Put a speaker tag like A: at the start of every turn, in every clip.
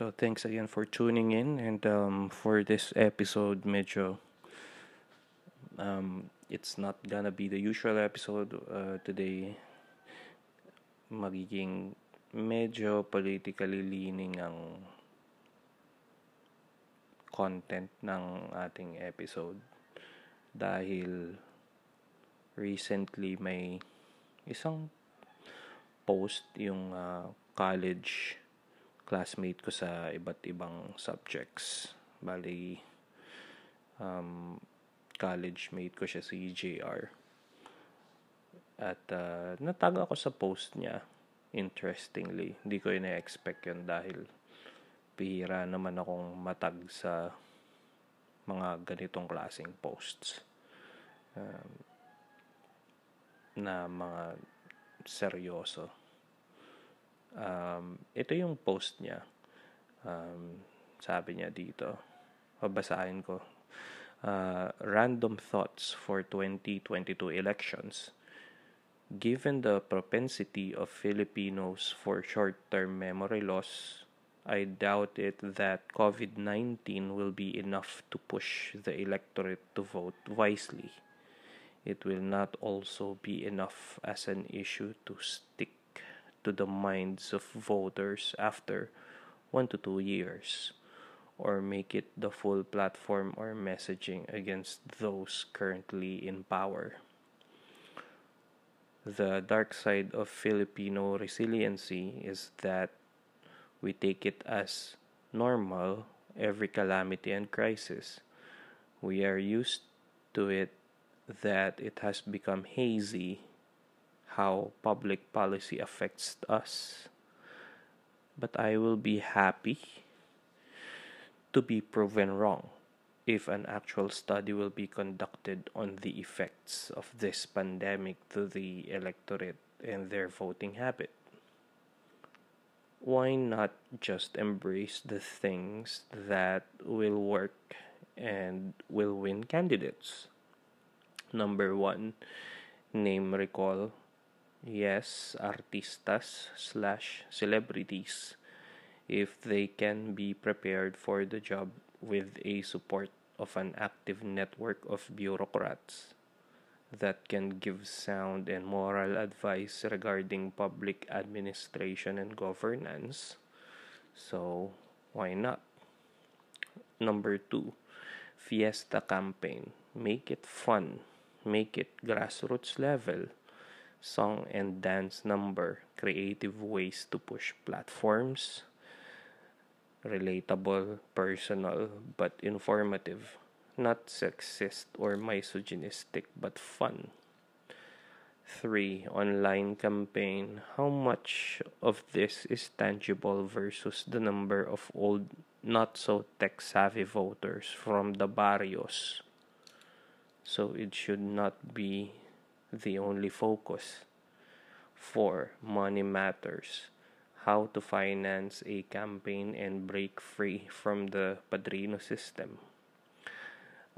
A: So thanks again for tuning in and um, for this episode medyo um, it's not gonna be the usual episode uh, today. Magiging medyo politically leaning ang content ng ating episode. Dahil recently may isang post yung uh, college classmate ko sa iba't ibang subjects. Bali, um, college mate ko siya si JR. At uh, natag ako sa post niya. Interestingly. Hindi ko ina-expect yun dahil pihira naman akong matag sa mga ganitong klaseng posts. Um, na mga seryoso um, ito yung post niya. Um, sabi niya dito, babasahin ko. Uh, random thoughts for 2022 elections. Given the propensity of Filipinos for short-term memory loss, I doubt it that COVID-19 will be enough to push the electorate to vote wisely. It will not also be enough as an issue to stick to the minds of voters after one to two years, or make it the full platform or messaging against those currently in power. The dark side of Filipino resiliency is that we take it as normal every calamity and crisis. We are used to it that it has become hazy how public policy affects us. But I will be happy to be proven wrong if an actual study will be conducted on the effects of this pandemic to the electorate and their voting habit. Why not just embrace the things that will work and will win candidates? Number one, name recall yes, artistas slash celebrities if they can be prepared for the job with a support of an active network of bureaucrats that can give sound and moral advice regarding public administration and governance. So, why not? Number two, Fiesta campaign. Make it fun. Make it grassroots level song and dance number, creative ways to push platforms, relatable, personal, but informative, not sexist or misogynistic, but fun. 3. Online campaign. How much of this is tangible versus the number of old, not so tech savvy voters from the barrios? So it should not be the only focus. 4. Money matters. How to finance a campaign and break free from the Padrino system.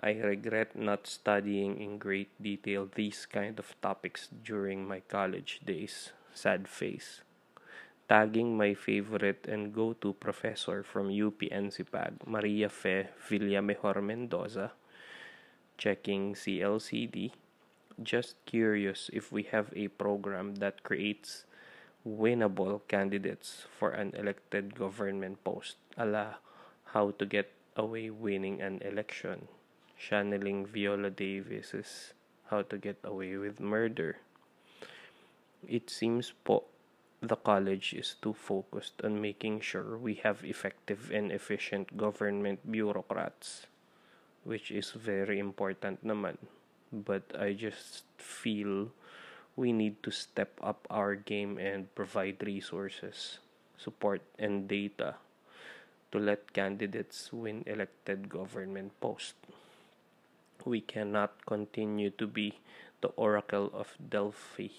A: I regret not studying in great detail these kind of topics during my college days. Sad face. Tagging my favorite and go-to professor from UP NCPAG, Maria Fe Villamejor Mendoza. Checking CLCD just curious if we have a program that creates winnable candidates for an elected government post, ala how to get away winning an election, channeling Viola Davis's How to Get Away with Murder. It seems po the college is too focused on making sure we have effective and efficient government bureaucrats, which is very important naman. But I just feel we need to step up our game and provide resources, support, and data to let candidates win elected government posts. We cannot continue to be the oracle of Delphi,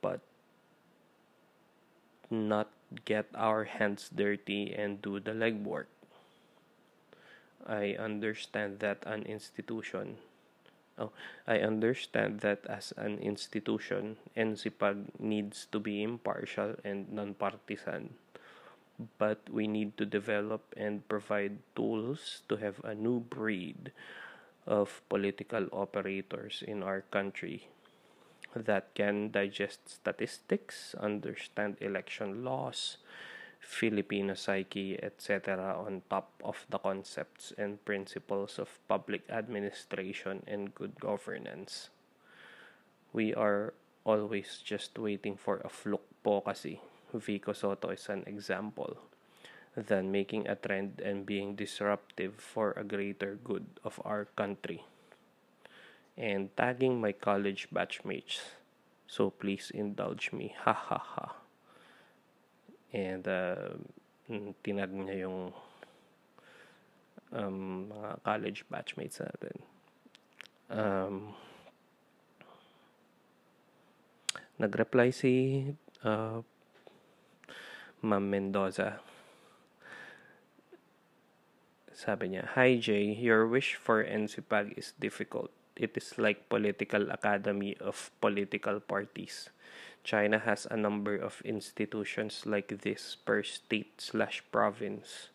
A: but not get our hands dirty and do the legwork. I understand that an institution oh, I understand that as an institution, NCPAG needs to be impartial and non-partisan. but we need to develop and provide tools to have a new breed of political operators in our country that can digest statistics, understand election laws, Filipino psyche, etc., on top of the concepts and principles of public administration and good governance. We are always just waiting for a fluke po kasi. Vico Soto is an example. Than making a trend and being disruptive for a greater good of our country. And tagging my college batchmates. So please indulge me. Ha ha ha. And uh, tinag niya yung um, mga college batchmates natin. Um, nag-reply si uh, Ma'am Mendoza. Sabi niya, Hi Jay, your wish for NCPAG is difficult. It is like political academy of political parties. China has a number of institutions like this per state slash province.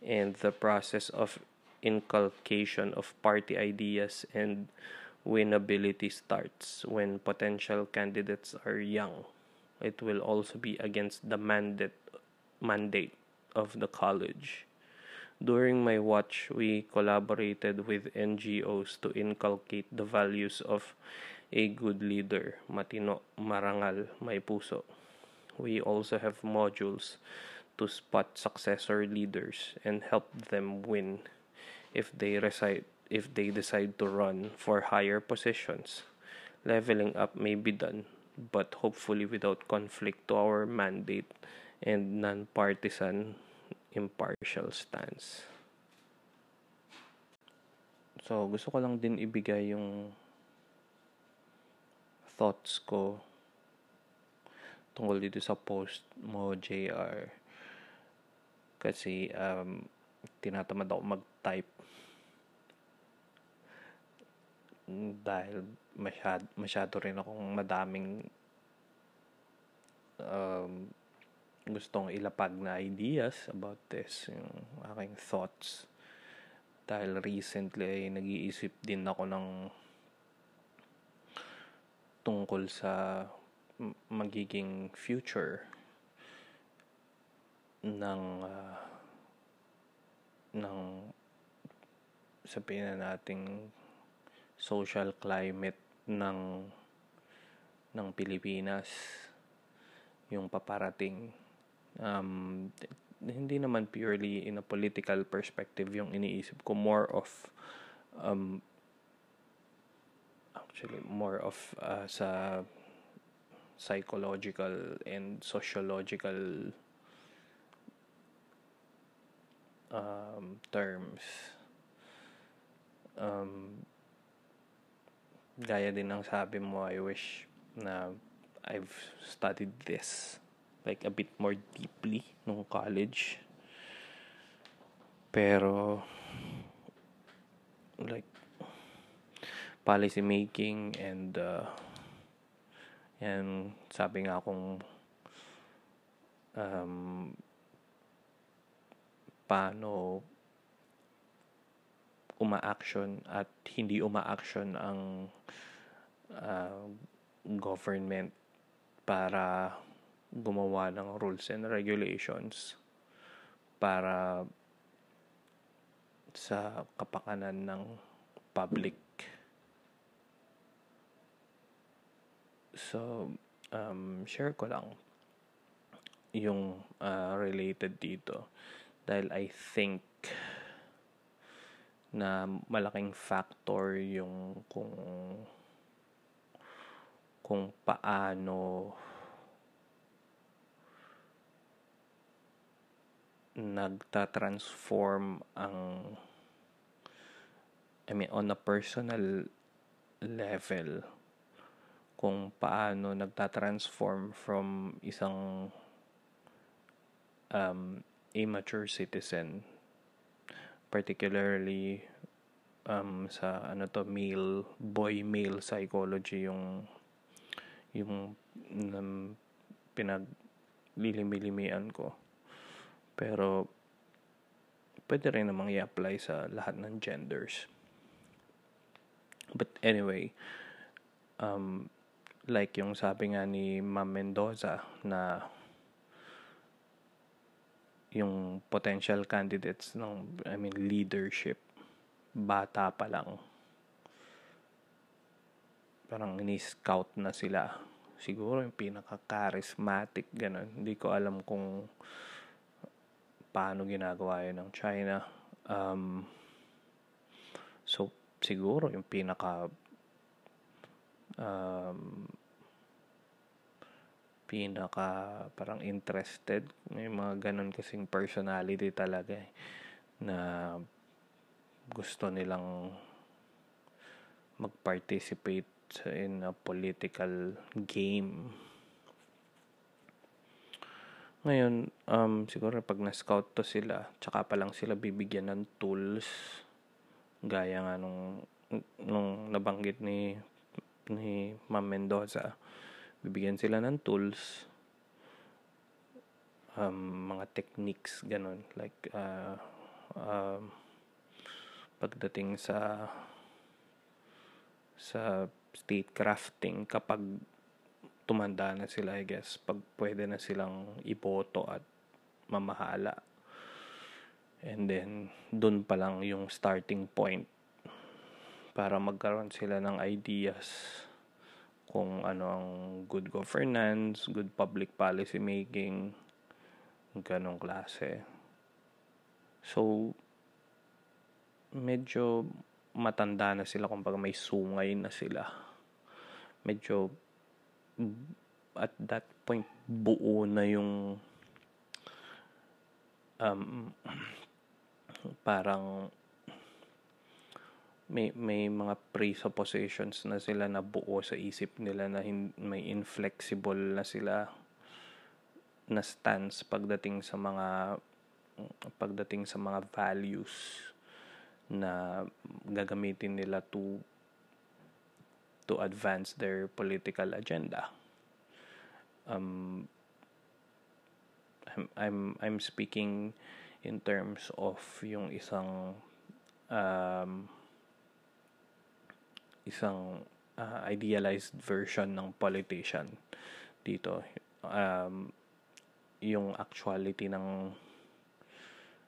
A: And the process of inculcation of party ideas and winnability starts when potential candidates are young. It will also be against the mandate mandate of the college. During my watch, we collaborated with NGOs to inculcate the values of a good leader, matino, marangal, may puso. We also have modules to spot successor leaders and help them win if they reside if they decide to run for higher positions. Leveling up may be done, but hopefully without conflict to our mandate and non-partisan impartial stance. So, gusto ko lang din ibigay yung thoughts ko tungkol dito sa post mo, JR. Kasi, um, tinatamad ako mag-type dahil masyado, masyado rin akong madaming um, gustong ilapag na ideas about this, yung aking thoughts. Dahil recently nag-iisip din ako ng tungkol sa magiging future ng uh, ng sabihin na nating social climate ng ng Pilipinas yung paparating. Um, hindi naman purely in a political perspective yung iniisip ko more of um, actually more of uh, sa psychological and sociological um, terms um, gaya din ng sabi mo, I wish na I've studied this like a bit more deeply nung college. Pero like policy making and uh, yan sabi nga akong um, paano uma-action at hindi uma-action ang uh, government para gumawa ng rules and regulations para sa kapakanan ng public. So, um, share ko lang yung uh, related dito. Dahil I think na malaking factor yung kung kung paano nagta-transform ang I mean on a personal level kung paano nagta-transform from isang um, immature citizen particularly um, sa ano to male boy male psychology yung yung um, pinag lilimilimian ko Pero, pwede rin namang i-apply sa lahat ng genders. But anyway, um, like yung sabi nga ni Ma'am Mendoza na yung potential candidates ng I mean leadership bata pa lang. Parang ni-scout na sila. Siguro yung pinaka-charismatic ganun. Hindi ko alam kung paano ginagawa yun ng China. Um, so siguro yung pinaka um, pinaka parang interested may mga ganun kasing personality talaga eh, na gusto nilang mag-participate in a political game. Ngayon, um, siguro pag na-scout to sila, tsaka pa lang sila bibigyan ng tools, gaya nga nung, nung nabanggit ni, ni Ma'am Mendoza, bibigyan sila ng tools, um, mga techniques, ganun, like, uh, um, pagdating sa sa state crafting kapag tumanda na sila, I guess, pag pwede na silang iboto at mamahala. And then, dun pa lang yung starting point para magkaroon sila ng ideas kung ano ang good governance, good public policy making, ganong klase. So, medyo matanda na sila kumbaga may sungay na sila medyo at that point buo na yung um, parang may may mga presuppositions na sila na buo sa isip nila na hin, may inflexible na sila na stance pagdating sa mga pagdating sa mga values na gagamitin nila to to advance their political agenda. Um, I'm I'm I'm speaking in terms of yung isang um, isang uh, idealized version ng politician dito um, yung actuality ng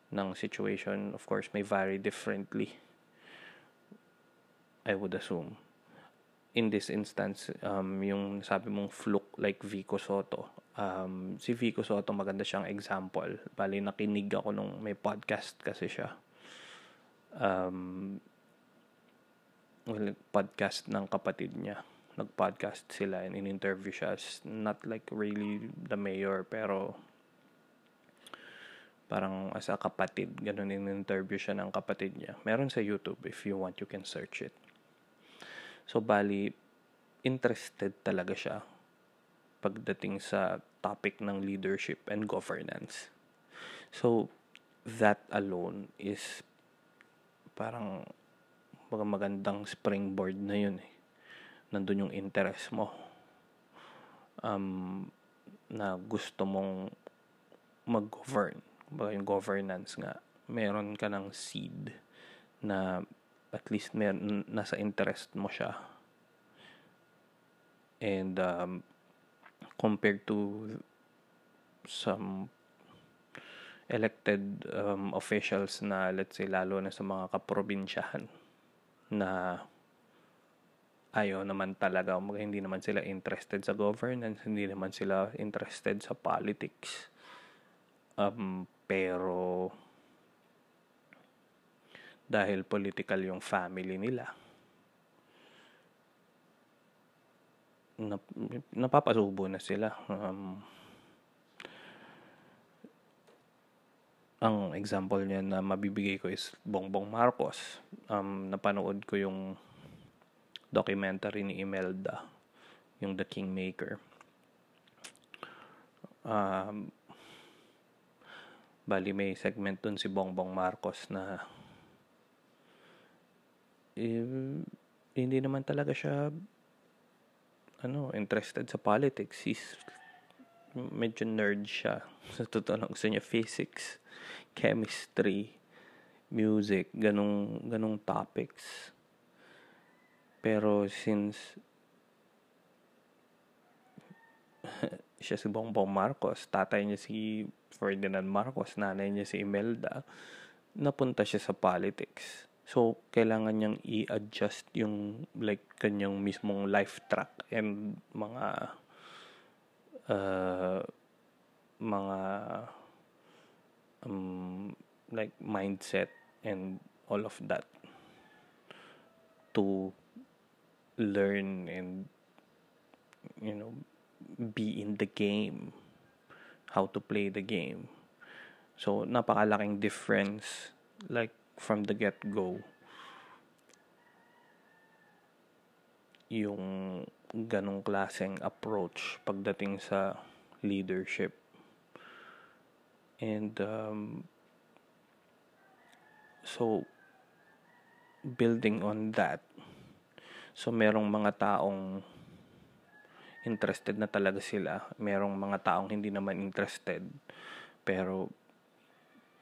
A: ng situation, of course, may vary differently. I would assume. In this instance, um, yung sabi mong fluke like Vico Soto. Um, si Vico Soto, maganda siyang example. Bali, nakinig ako nung may podcast kasi siya. Um, podcast ng kapatid niya. Nag-podcast sila and in-interview siya. Not like really the mayor, pero Parang as a kapatid, ganun in interview siya ng kapatid niya. Meron sa YouTube, if you want, you can search it. So, bali, interested talaga siya pagdating sa topic ng leadership and governance. So, that alone is parang mga magandang springboard na yun eh. Nandun yung interest mo. Um, na gusto mong mag-govern ba yung governance nga, meron ka ng seed na at least mer nasa interest mo siya. And um, compared to some elected um, officials na let's say lalo na sa mga kaprobinsyahan na ayaw naman talaga hindi naman sila interested sa governance hindi naman sila interested sa politics. Um, pero dahil political yung family nila nap, napapasubo na sila. Um, ang example niya na mabibigay ko is Bongbong Marcos um, napanood ko yung documentary ni Imelda yung The Kingmaker um, Bali may segment dun si Bongbong Marcos na eh, hindi naman talaga siya ano, interested sa politics. He's medyo nerd siya. Sa totoo lang, gusto niya physics, chemistry, music, ganong, ganong topics. Pero since siya si Bongbong Marcos, tatay niya si Ferdinand Marcos, nanay niya si Imelda, napunta siya sa politics. So, kailangan niyang i-adjust yung like kanyang mismong life track and mga uh, mga um, like mindset and all of that to learn and you know be in the game how to play the game. So napakalaking difference like from the get-go. Yung ganong klaseng approach pagdating sa leadership. And um, so, building on that, so merong mga taong interested na talaga sila. Merong mga taong hindi naman interested. Pero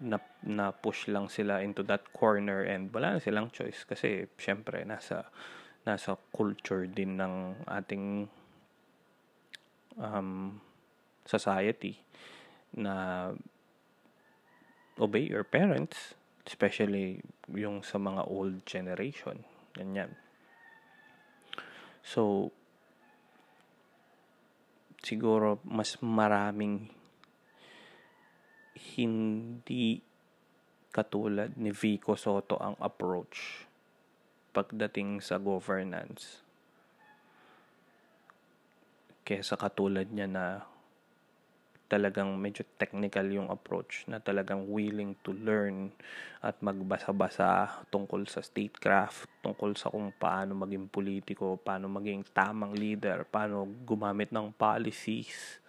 A: na, na push lang sila into that corner and wala na silang choice kasi syempre nasa nasa culture din ng ating um, society na obey your parents especially yung sa mga old generation ganyan. So siguro mas maraming hindi katulad ni Vico Soto ang approach pagdating sa governance kesa katulad niya na talagang medyo technical yung approach na talagang willing to learn at magbasa-basa tungkol sa statecraft, tungkol sa kung paano maging politiko, paano maging tamang leader, paano gumamit ng policies,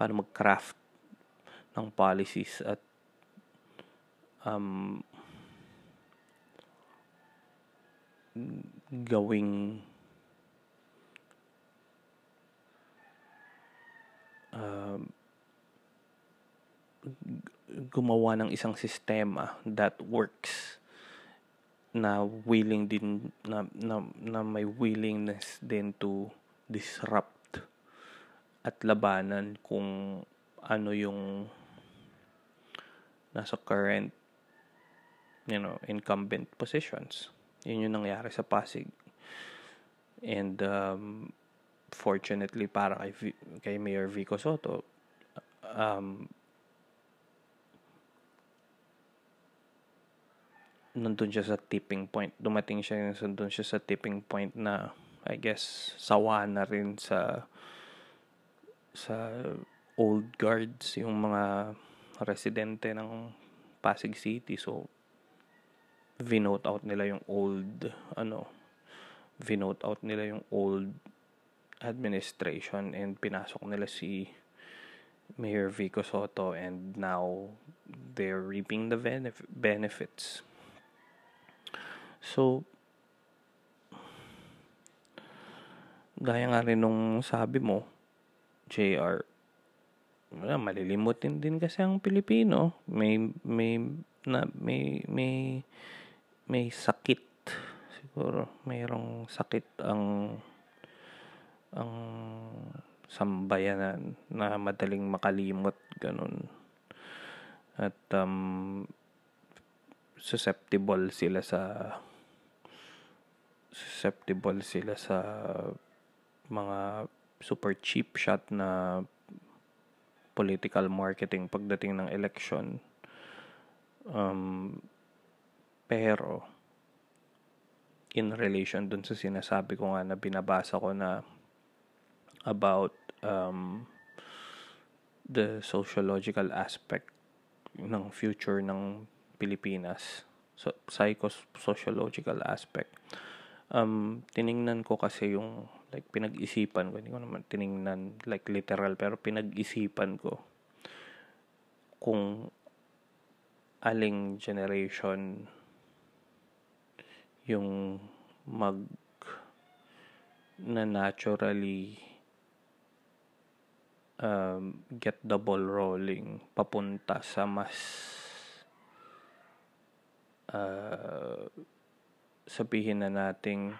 A: paano mag-craft ng policies at um, gawing uh, gumawa ng isang sistema that works na willing din na, na, na may willingness din to disrupt at labanan kung ano yung nasa current you know incumbent positions yun yung nangyari sa Pasig and um, fortunately para kay, kay Mayor Vico Soto um, nandun siya sa tipping point dumating siya nandun siya sa tipping point na I guess sawa na rin sa sa old guards yung mga residente ng Pasig City. So, vinote out nila yung old, ano, vinote out nila yung old administration and pinasok nila si Mayor Vico Soto and now they're reaping the benef- benefits. So, gaya nga rin nung sabi mo, JR, wala, malilimutin din kasi ang Pilipino. May, may, na, may, may, may sakit. Siguro, mayroong sakit ang, ang sambayanan na madaling makalimot, ganun. At, um, susceptible sila sa susceptible sila sa mga super cheap shot na political marketing pagdating ng election. Um, pero, in relation dun sa sinasabi ko nga na binabasa ko na about um, the sociological aspect ng future ng Pilipinas. So, psycho-sociological aspect. Um, tiningnan ko kasi yung like pinag-isipan ko, hindi ko naman tiningnan like literal, pero pinag-isipan ko kung aling generation yung mag na naturally um, get the ball rolling papunta sa mas uh, sabihin na nating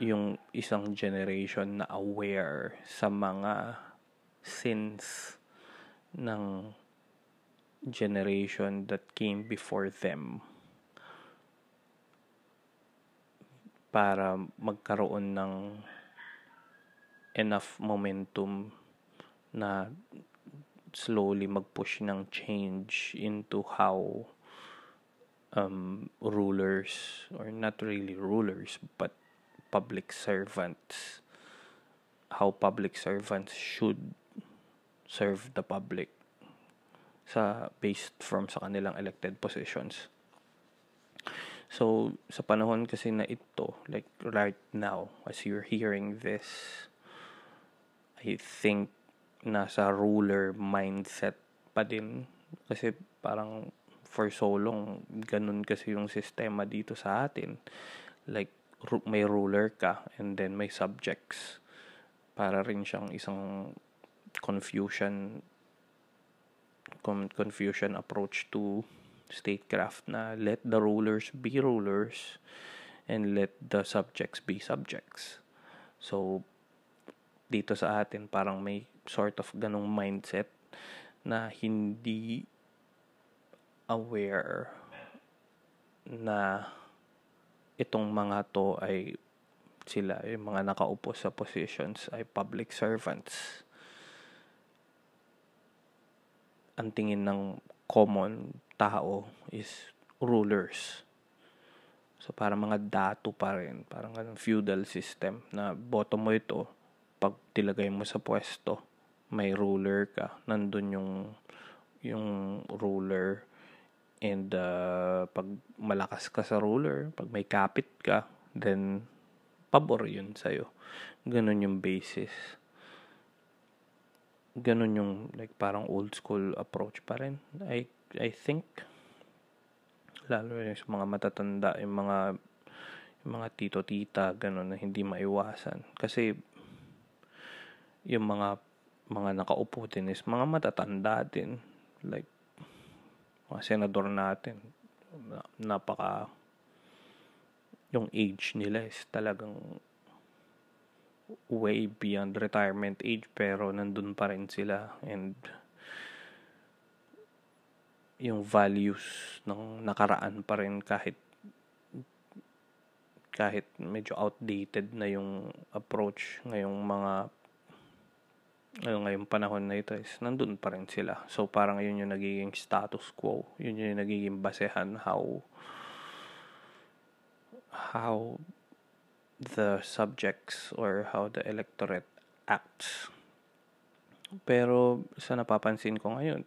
A: yung isang generation na aware sa mga sins ng generation that came before them para magkaroon ng enough momentum na slowly mag-push ng change into how um, rulers, or not really rulers, but public servants, how public servants should serve the public sa based from sa kanilang elected positions. So, sa panahon kasi na ito, like right now, as you're hearing this, I think nasa ruler mindset pa din. Kasi parang for so long, ganun kasi yung sistema dito sa atin. Like, may ruler ka and then may subjects. Para rin siyang isang confusion confusion approach to statecraft na let the rulers be rulers and let the subjects be subjects. So, dito sa atin, parang may sort of ganong mindset na hindi aware na itong mga to ay sila, yung mga nakaupo sa positions ay public servants. Ang tingin ng common tao is rulers. So, para mga dato pa rin. Parang ganun feudal system na bottom mo ito, pag tilagay mo sa pwesto, may ruler ka. Nandun yung, yung ruler And uh, pag malakas ka sa ruler, pag may kapit ka, then pabor yun sa'yo. Ganun yung basis. Ganun yung like parang old school approach pa rin. I, I think lalo yung sa mga matatanda, yung mga yung mga tito-tita, ganun na hindi maiwasan. Kasi yung mga mga nakaupo din is mga matatanda din. Like mga senador natin, napaka yung age nila is talagang way beyond retirement age pero nandun pa rin sila and yung values ng nakaraan pa rin kahit kahit medyo outdated na yung approach ngayong mga ngayon, ngayong panahon na ito is nandun pa rin sila. So parang yun yung nagiging status quo. Yun yung nagiging basehan how how the subjects or how the electorate acts. Pero sa napapansin ko ngayon,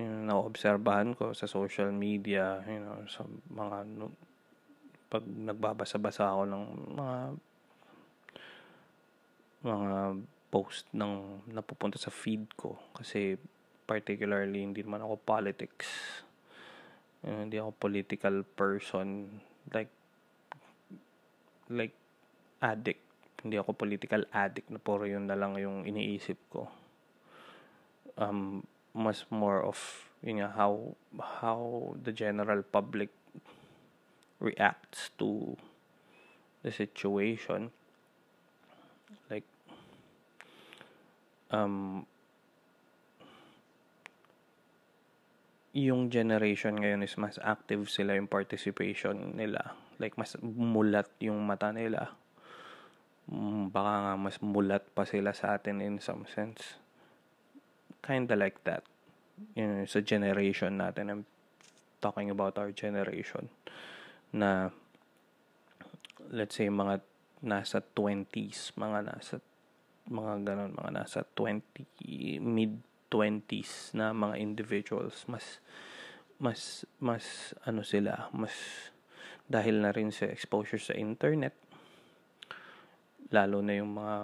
A: yung naobserbahan ko sa social media, you know, sa mga pag nagbabasa-basa ako ng mga mga post ng napupunta sa feed ko. Kasi particularly hindi naman ako politics. Uh, hindi ako political person. Like like addict. Hindi ako political addict na puro yun na lang yung iniisip ko. Um mas more of yun nga how how the general public reacts to the situation. Like um yung generation ngayon is mas active sila yung participation nila. Like, mas mulat yung mata nila. Mm, baka nga mas mulat pa sila sa atin in some sense. Kinda like that. You know, sa generation natin. I'm talking about our generation. Na, let's say, mga nasa 20s, mga nasa mga ganon, mga nasa 20, mid 20s na mga individuals, mas, mas, mas, ano sila, mas, dahil na rin sa exposure sa internet, lalo na yung mga,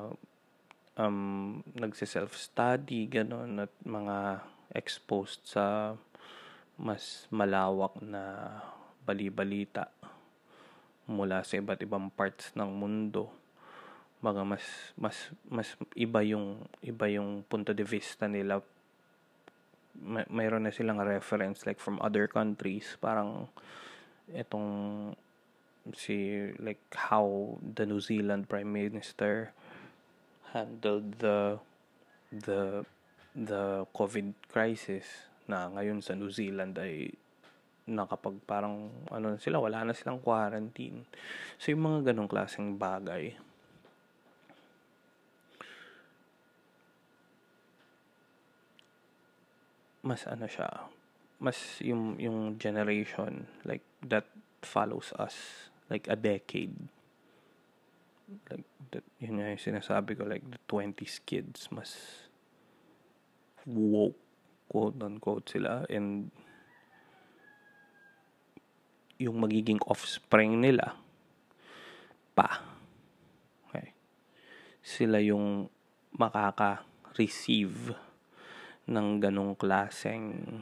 A: um, nagsi-self-study, ganon, at mga exposed sa mas malawak na bali-balita mula sa iba't ibang parts ng mundo. Mga mas mas mas iba yung iba yung punto de vista nila. May, mayroon na silang reference like from other countries. Parang itong si like how the New Zealand Prime Minister handled the the the COVID crisis na ngayon sa New Zealand ay nakapag parang ano sila wala na silang quarantine. So yung mga ganong klaseng bagay mas ano siya, mas yung, yung generation, like, that follows us, like, a decade. Like, that, yun nga yung sinasabi ko, like, the 20s kids, mas woke, quote-unquote sila, and yung magiging offspring nila, pa. Okay. Sila yung makaka-receive ng ganong klaseng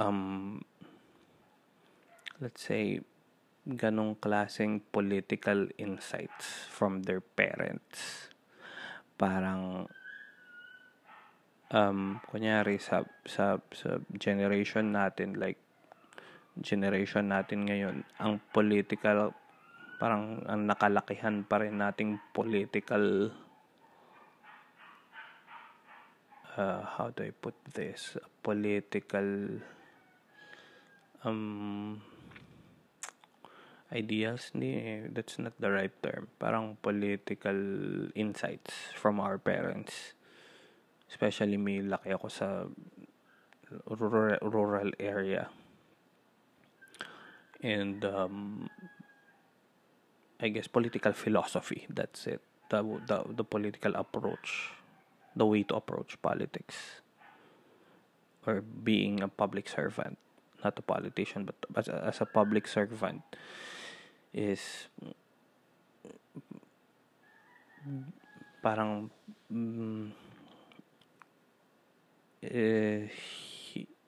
A: um, let's say ganong klaseng political insights from their parents. Parang um, kunyari sa, sa, sa generation natin like generation natin ngayon ang political parang ang nakalakihan pa rin nating political uh, how do I put this? Political um ideas ni that's not the right term. Parang political insights from our parents. Especially may laki ako sa rural, rural area. And um, I guess political philosophy that's it. The, the the political approach the way to approach politics. Or being a public servant not a politician but as a, as a public servant is parang mm, eh,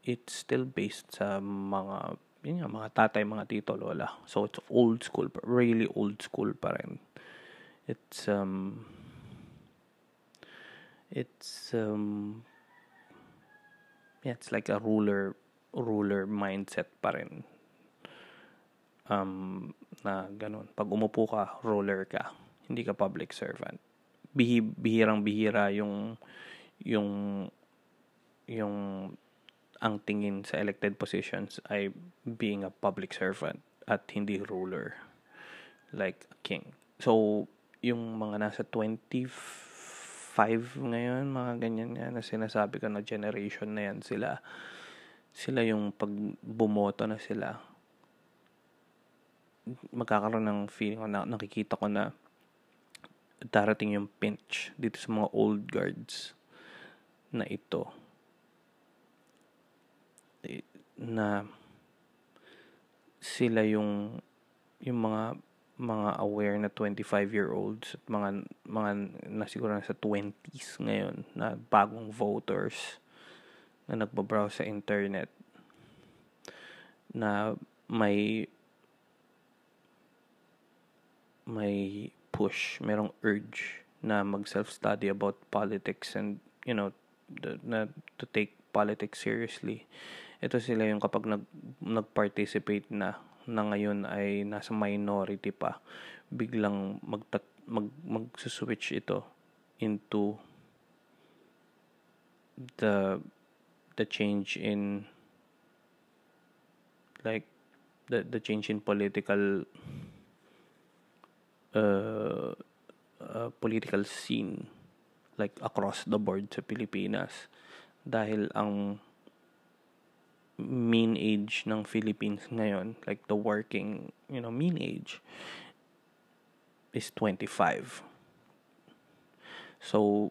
A: it's still based sa mga yun nga, mga tatay, mga tito, lola. So, it's old school, really old school pa rin. It's, um, it's um yeah, it's like a ruler ruler mindset pa rin. Um, na ganun. Pag umupo ka, ruler ka. Hindi ka public servant. Bihi, bihirang bihira yung yung yung ang tingin sa elected positions ay being a public servant at hindi ruler like a king. So, yung mga nasa 20 five ngayon, mga ganyan nga na sinasabi ko na generation na yan sila. Sila yung pag bumoto na sila, magkakaroon ng feeling ko na nakikita ko na darating yung pinch dito sa mga old guards na ito. Na sila yung yung mga mga aware na 25 year olds at mga mga na siguro nasa 20s ngayon na bagong voters na nagbabrowse sa internet na may may push, merong urge na mag self-study about politics and you know the, na to take politics seriously. Ito sila yung kapag nag nag-participate na na ngayon ay nasa minority pa, biglang mag mag mag-switch ito into the the change in like the the change in political uh, uh, political scene like across the board sa Pilipinas dahil ang mean age ng Philippines ngayon, like the working, you know, mean age is 25. So,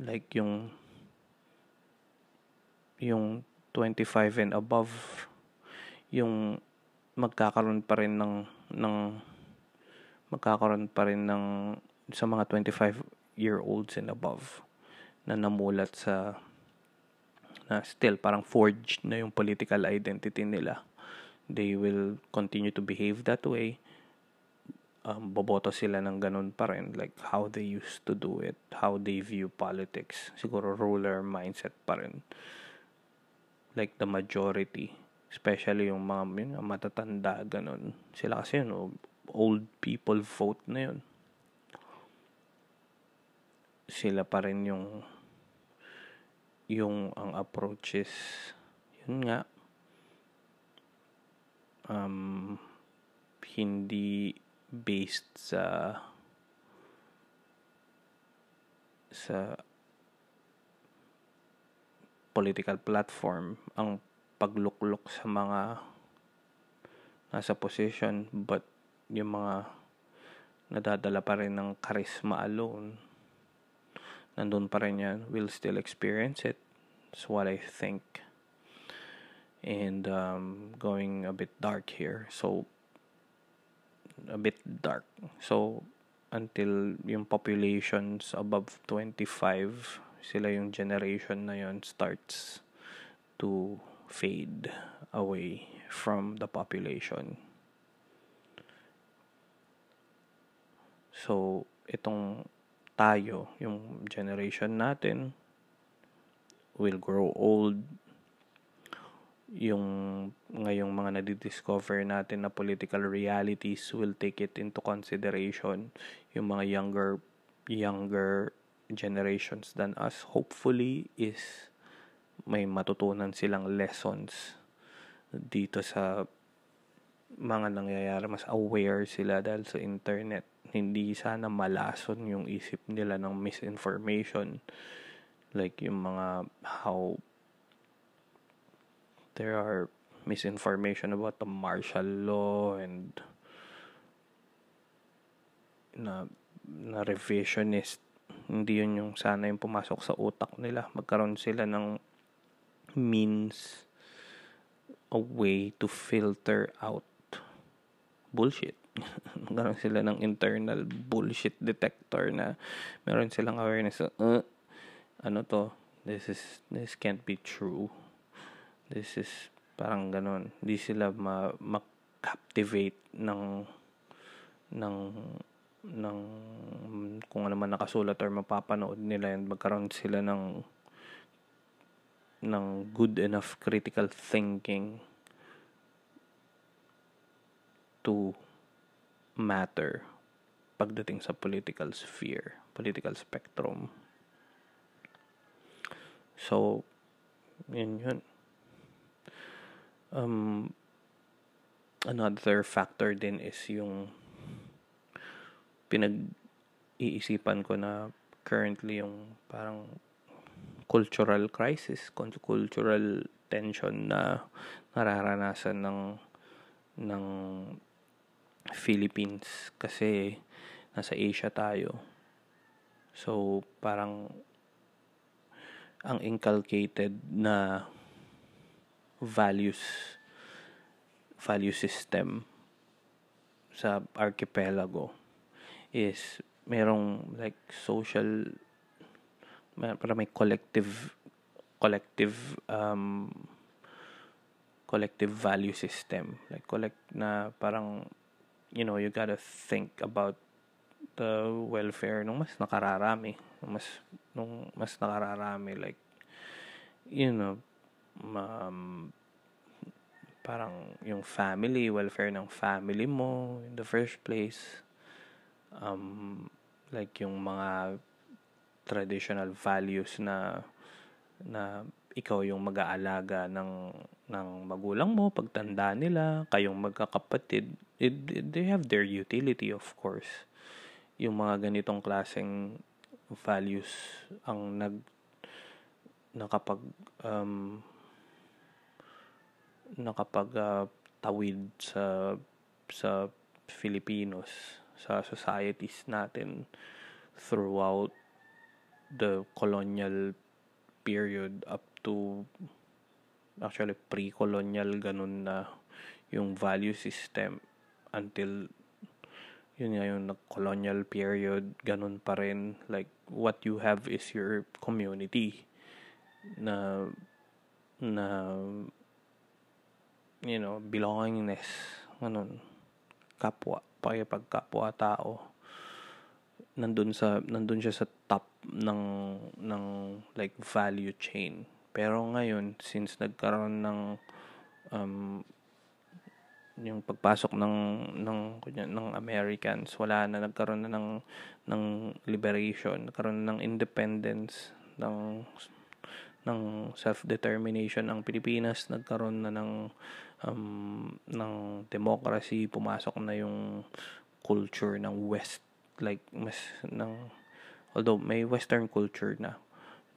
A: like yung yung 25 and above yung magkakaroon pa rin ng ng magkakaroon pa rin ng sa mga 25 year olds and above na namulat sa na still parang forged na yung political identity nila. They will continue to behave that way um, boboto sila ng ganun pa rin. Like how they used to do it how they view politics. Siguro ruler mindset pa rin. Like the majority. Especially yung mga yun, matatanda ganun. Sila kasi yun old people vote na yun. Sila pa rin yung yung ang approach is yun nga. Um, hindi based sa sa political platform ang pagluklok sa mga nasa position but yung mga nadadala pa rin ng charisma alone nandun pa rin yan. Will still experience it. That's what I think. And um, going a bit dark here. So a bit dark. So, until yung populations above 25, sila yung generation na yon starts to fade away from the population. So, itong tayo, yung generation natin, will grow old, yung ngayong mga nadidiscover natin na political realities will take it into consideration. Yung mga younger younger generations than us hopefully is may matutunan silang lessons dito sa mga nangyayari. Mas aware sila dahil sa internet. Hindi sana malason yung isip nila ng misinformation. Like yung mga how there are misinformation about the martial law and na na revisionist. Hindi yun yung sana yung pumasok sa utak nila. Magkaroon sila ng means a way to filter out bullshit. Magkaroon sila ng internal bullshit detector na meron silang awareness uh, ano to? This is this can't be true This is parang ganun. Hindi sila ma, ma-captivate ng ng ng kung ano man nakasulat or mapapanood nila and magkaroon sila ng ng good enough critical thinking to matter pagdating sa political sphere, political spectrum. So, yun yun. Um, another factor din is yung pinag-iisipan ko na currently yung parang cultural crisis, cultural tension na nararanasan ng ng Philippines kasi nasa Asia tayo. So parang ang inculcated na values value system sa archipelago is merong like social para may collective collective um collective value system. Like collect na parang you know you gotta think about the welfare nung mas nakararami mas nung mas nakararami like you know um, parang yung family, welfare ng family mo in the first place. Um, like yung mga traditional values na na ikaw yung mag-aalaga ng ng magulang mo pagtanda nila, kayong magkakapatid, it, it, they have their utility of course. Yung mga ganitong klaseng values ang nag nakapag um, nakapagtawid uh, sa sa Filipinos sa societies natin throughout the colonial period up to actually pre-colonial ganun na yung value system until yun nga yung colonial period ganun pa rin. Like what you have is your community na na you know, belongingness, ganun, kapwa, pakipagkapwa tao, nandun sa, nandun siya sa top ng, ng, like, value chain. Pero ngayon, since nagkaroon ng, um, yung pagpasok ng ng ng Americans wala na nagkaroon na ng ng liberation nagkaroon na ng independence ng ng self-determination ang Pilipinas nagkaroon na ng um, ng democracy pumasok na yung culture ng west like mas ng although may western culture na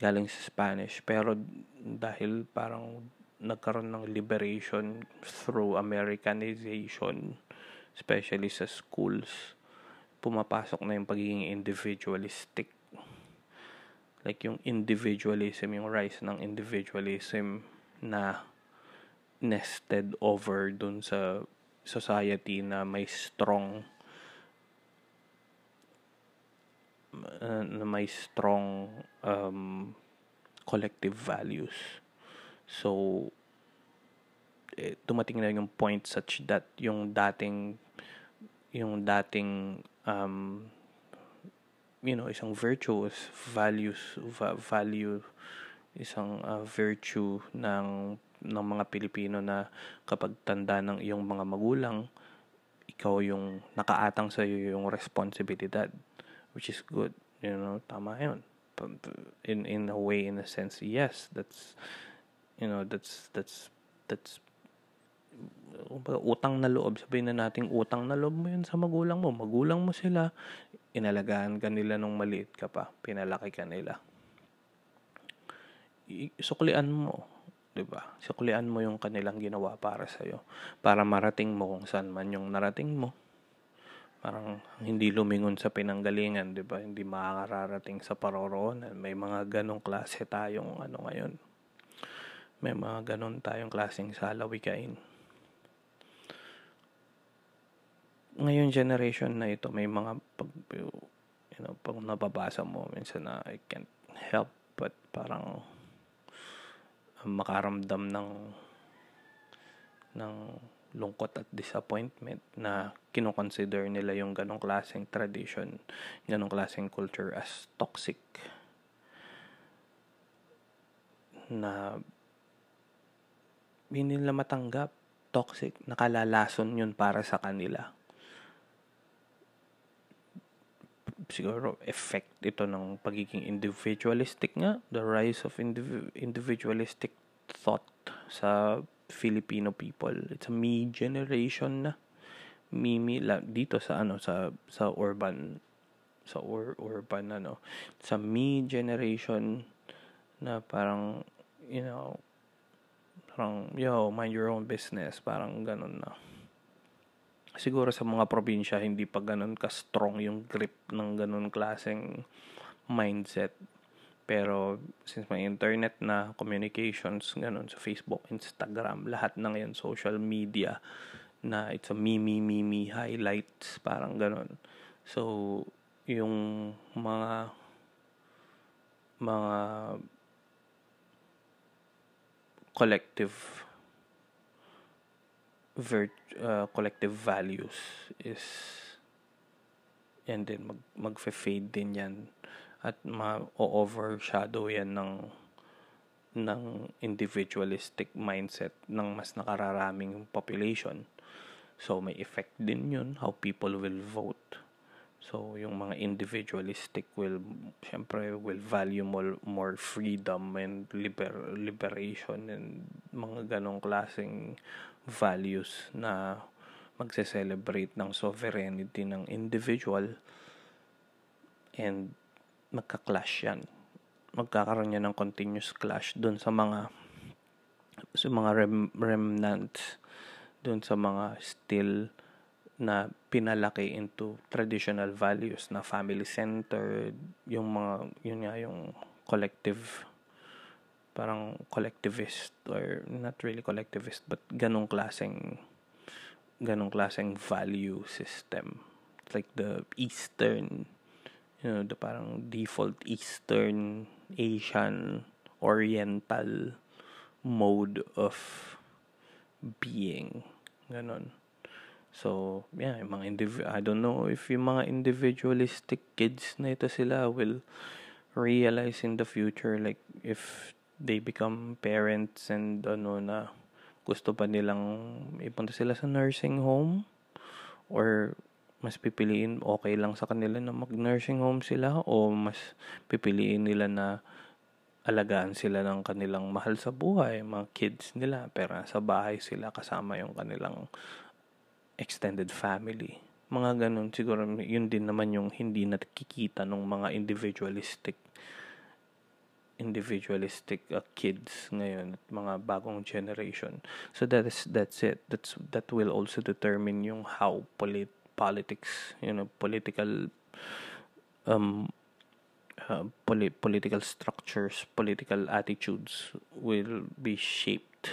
A: galing sa Spanish pero dahil parang nagkaroon ng liberation through Americanization, especially sa schools, pumapasok na yung pagiging individualistic. Like yung individualism, yung rise ng individualism na nested over dun sa society na may strong uh, na may strong um, collective values. So, eh, dumating na yung point such that yung dating yung dating um, you know isang virtuous values va- value isang uh, virtue ng ng mga Pilipino na kapag tanda ng iyong mga magulang ikaw yung nakaatang sa iyo yung responsibilidad which is good you know tama yun. In in a way in a sense yes that's you know that's that's that's utang na loob. Sabihin na nating utang na loob mo yun sa magulang mo. Magulang mo sila inalagaan ka nila nung maliit ka pa pinalaki ka nila. Suklian mo 'di ba? Suklian mo yung kanilang ginawa para sa iyo para marating mo kung saan man yung narating mo. Parang hindi lumingon sa pinanggalingan 'di ba? Hindi makakararating sa paroroonan may mga ganong klase tayong ano ngayon. May mga ganon tayong klaseng salawikain. Ngayon generation na ito, may mga pag, you know, pag nababasa mo, minsan na I can't help but parang makaramdam ng ng lungkot at disappointment na kinoconsider nila yung ganong klaseng tradition, ganong klaseng culture as toxic. Na hindi nila matanggap. Toxic. Nakalalason yun para sa kanila. Siguro, effect ito ng pagiging individualistic nga. The rise of indiv- individualistic thought sa Filipino people. It's a me generation na. Mimi la, dito sa ano sa sa urban sa ur, urban ano sa me generation na parang you know Parang, yo, mind your own business. Parang ganun na. Siguro sa mga probinsya, hindi pa ganun ka-strong yung grip ng ganun klaseng mindset. Pero, since may internet na, communications, ganun, sa Facebook, Instagram, lahat na ngayon, social media, na it's a me, me, me, me highlights, parang ganun. So, yung mga mga collective virt uh, collective values is yan din mag magfe-fade din yan at ma-overshadow yan ng ng individualistic mindset ng mas nakararaming population. So may effect din yun how people will vote So, yung mga individualistic will, syempre, will value more, more freedom and liber, liberation and mga ganong klaseng values na magse-celebrate ng sovereignty ng individual and magka-clash yan. Magkakaroon yan ng continuous clash dun sa mga sa mga rem, remnants dun sa mga still na pinalaki into traditional values na family centered yung mga yun nga yung collective parang collectivist or not really collectivist but ganong klaseng ganong klaseng value system like the eastern you know the parang default eastern asian oriental mode of being. Ganon. So, yeah, yung mga indiv- I don't know if yung mga individualistic kids na ito sila will realize in the future like if they become parents and ano na gusto pa nilang ipunta sila sa nursing home or mas pipiliin okay lang sa kanila na mag-nursing home sila o mas pipiliin nila na alagaan sila ng kanilang mahal sa buhay, mga kids nila, pero sa bahay sila kasama yung kanilang extended family. Mga ganun, siguro yun din naman yung hindi nakikita ng mga individualistic individualistic uh, kids ngayon at mga bagong generation. So that is that's it. That's that will also determine yung how polit politics, you know, political um uh, poli- political structures, political attitudes will be shaped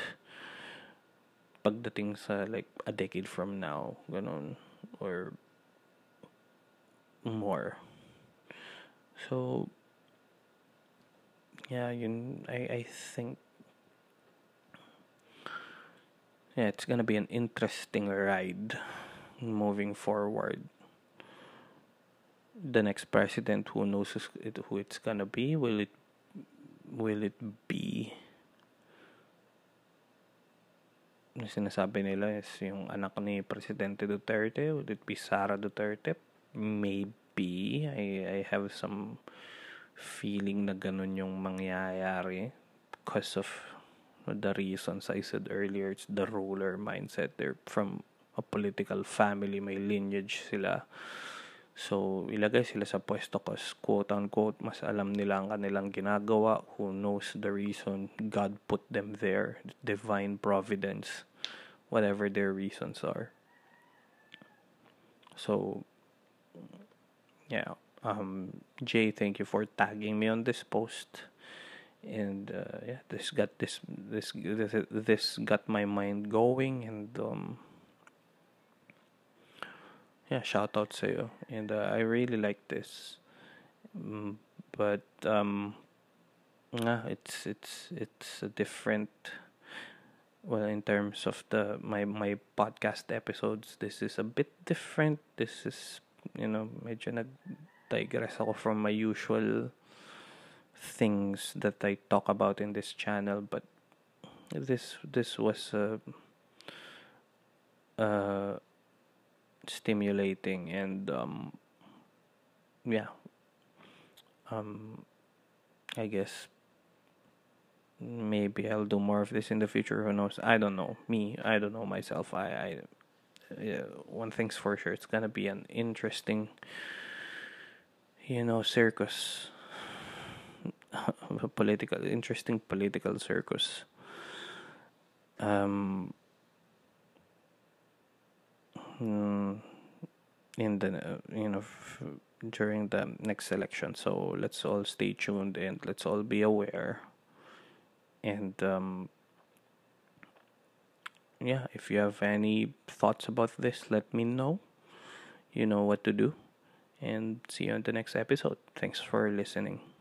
A: pagdating sa like a decade from now, ganun, or more. So, yeah, yun, I, I think, yeah, it's gonna be an interesting ride moving forward. The next president, who knows who it's gonna be? Will it, will it be na sinasabi nila is yung anak ni Presidente Duterte. Would it be Sara Duterte? Maybe. I, I have some feeling na ganun yung mangyayari because of the reasons I said earlier. It's the ruler mindset. They're from a political family. May lineage sila. So, ilagay sila sa pwesto kasi quote-unquote, mas alam nila ang kanilang ginagawa. Who knows the reason God put them there. Divine providence. Whatever their reasons are. So, yeah. Um, Jay, thank you for tagging me on this post. And uh, yeah, this got this this this this got my mind going and um yeah, shout out to you. And uh, I really like this. Mm, but um uh, it's it's it's a different well in terms of the my my podcast episodes this is a bit different this is you know nag digress ako from my usual things that I talk about in this channel but this this was uh, uh stimulating and um, yeah. Um, I guess maybe I'll do more of this in the future who knows? I don't know. Me I don't know myself. I, I one thing's for sure it's gonna be an interesting you know circus a political interesting political circus um mm, in the you know f- during the next election. So let's all stay tuned and let's all be aware. And um, yeah, if you have any thoughts about this, let me know. You know what to do. And see you on the next episode. Thanks for listening.